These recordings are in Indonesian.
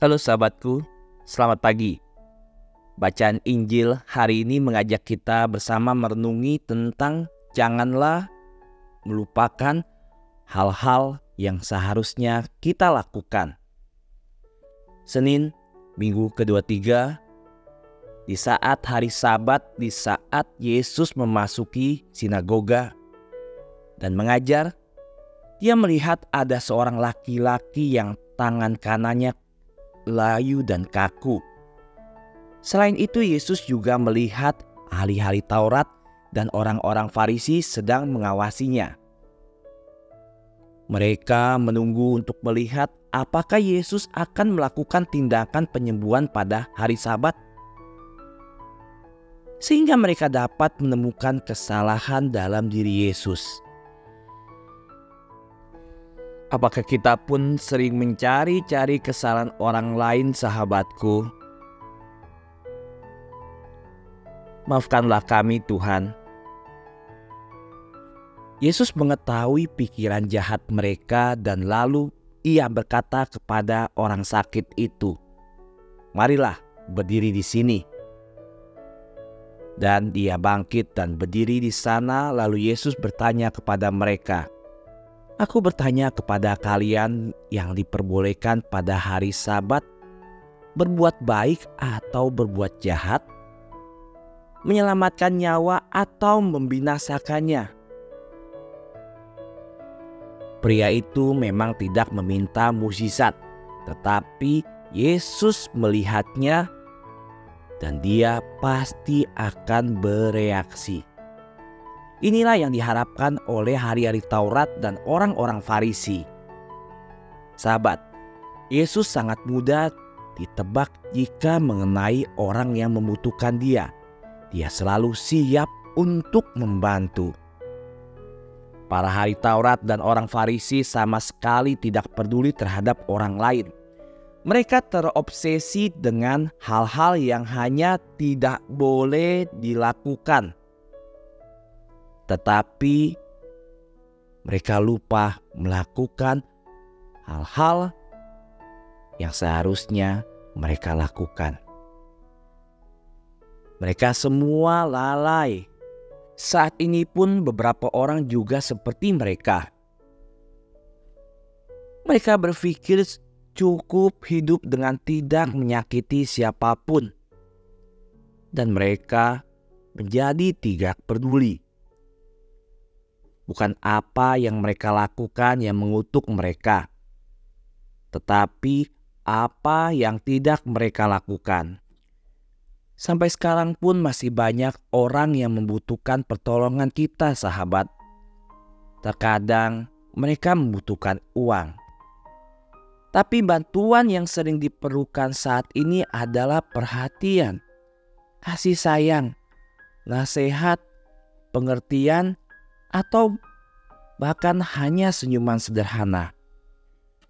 Halo sahabatku, selamat pagi. Bacaan Injil hari ini mengajak kita bersama merenungi tentang janganlah melupakan hal-hal yang seharusnya kita lakukan. Senin, minggu kedua tiga, di saat hari sabat, di saat Yesus memasuki sinagoga dan mengajar, dia melihat ada seorang laki-laki yang tangan kanannya layu dan kaku. Selain itu, Yesus juga melihat ahli-ahli Taurat dan orang-orang Farisi sedang mengawasinya. Mereka menunggu untuk melihat apakah Yesus akan melakukan tindakan penyembuhan pada hari Sabat, sehingga mereka dapat menemukan kesalahan dalam diri Yesus. Apakah kita pun sering mencari-cari kesalahan orang lain, sahabatku? Maafkanlah kami, Tuhan. Yesus mengetahui pikiran jahat mereka, dan lalu Ia berkata kepada orang sakit itu, "Marilah berdiri di sini." Dan dia bangkit dan berdiri di sana. Lalu Yesus bertanya kepada mereka, Aku bertanya kepada kalian yang diperbolehkan pada hari Sabat, berbuat baik atau berbuat jahat, menyelamatkan nyawa atau membinasakannya. Pria itu memang tidak meminta mukjizat, tetapi Yesus melihatnya dan dia pasti akan bereaksi. Inilah yang diharapkan oleh hari-hari Taurat dan orang-orang Farisi. Sahabat, Yesus sangat mudah ditebak jika mengenai orang yang membutuhkan Dia. Dia selalu siap untuk membantu. Para hari Taurat dan orang Farisi sama sekali tidak peduli terhadap orang lain. Mereka terobsesi dengan hal-hal yang hanya tidak boleh dilakukan tetapi mereka lupa melakukan hal-hal yang seharusnya mereka lakukan. Mereka semua lalai. Saat ini pun beberapa orang juga seperti mereka. Mereka berpikir cukup hidup dengan tidak menyakiti siapa pun. Dan mereka menjadi tidak peduli bukan apa yang mereka lakukan yang mengutuk mereka, tetapi apa yang tidak mereka lakukan. Sampai sekarang pun masih banyak orang yang membutuhkan pertolongan kita, sahabat. Terkadang mereka membutuhkan uang. Tapi bantuan yang sering diperlukan saat ini adalah perhatian, kasih sayang, nasihat, pengertian, atau bahkan hanya senyuman sederhana.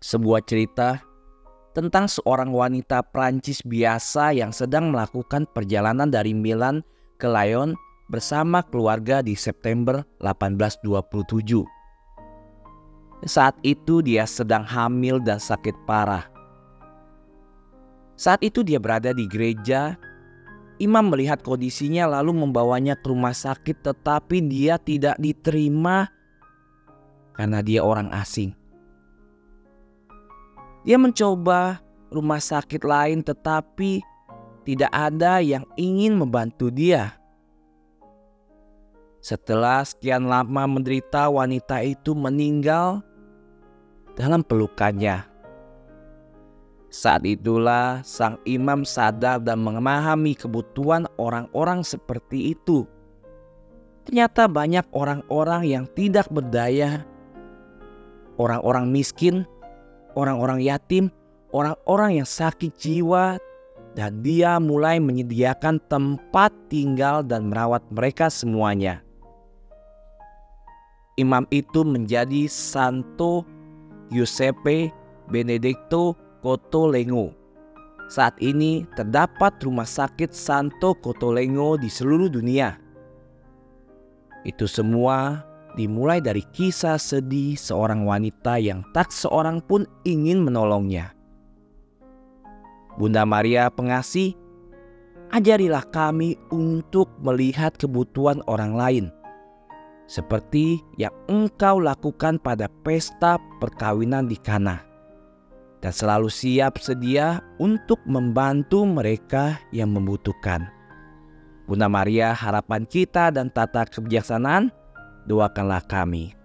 Sebuah cerita tentang seorang wanita Prancis biasa yang sedang melakukan perjalanan dari Milan ke Lyon bersama keluarga di September 1827. Saat itu dia sedang hamil dan sakit parah. Saat itu dia berada di gereja Imam melihat kondisinya lalu membawanya ke rumah sakit tetapi dia tidak diterima karena dia orang asing. Dia mencoba rumah sakit lain tetapi tidak ada yang ingin membantu dia. Setelah sekian lama menderita, wanita itu meninggal dalam pelukannya. Saat itulah sang imam sadar dan memahami kebutuhan orang-orang seperti itu. Ternyata banyak orang-orang yang tidak berdaya, orang-orang miskin, orang-orang yatim, orang-orang yang sakit jiwa, dan dia mulai menyediakan tempat tinggal dan merawat mereka semuanya. Imam itu menjadi Santo Giuseppe Benedetto Kotolengo. Saat ini terdapat rumah sakit Santo Kotolengo di seluruh dunia. Itu semua dimulai dari kisah sedih seorang wanita yang tak seorang pun ingin menolongnya. Bunda Maria pengasih, ajarilah kami untuk melihat kebutuhan orang lain, seperti yang engkau lakukan pada pesta perkawinan di Kana, dan selalu siap sedia untuk membantu mereka yang membutuhkan. Bunda Maria, harapan kita dan tata kebijaksanaan, doakanlah kami.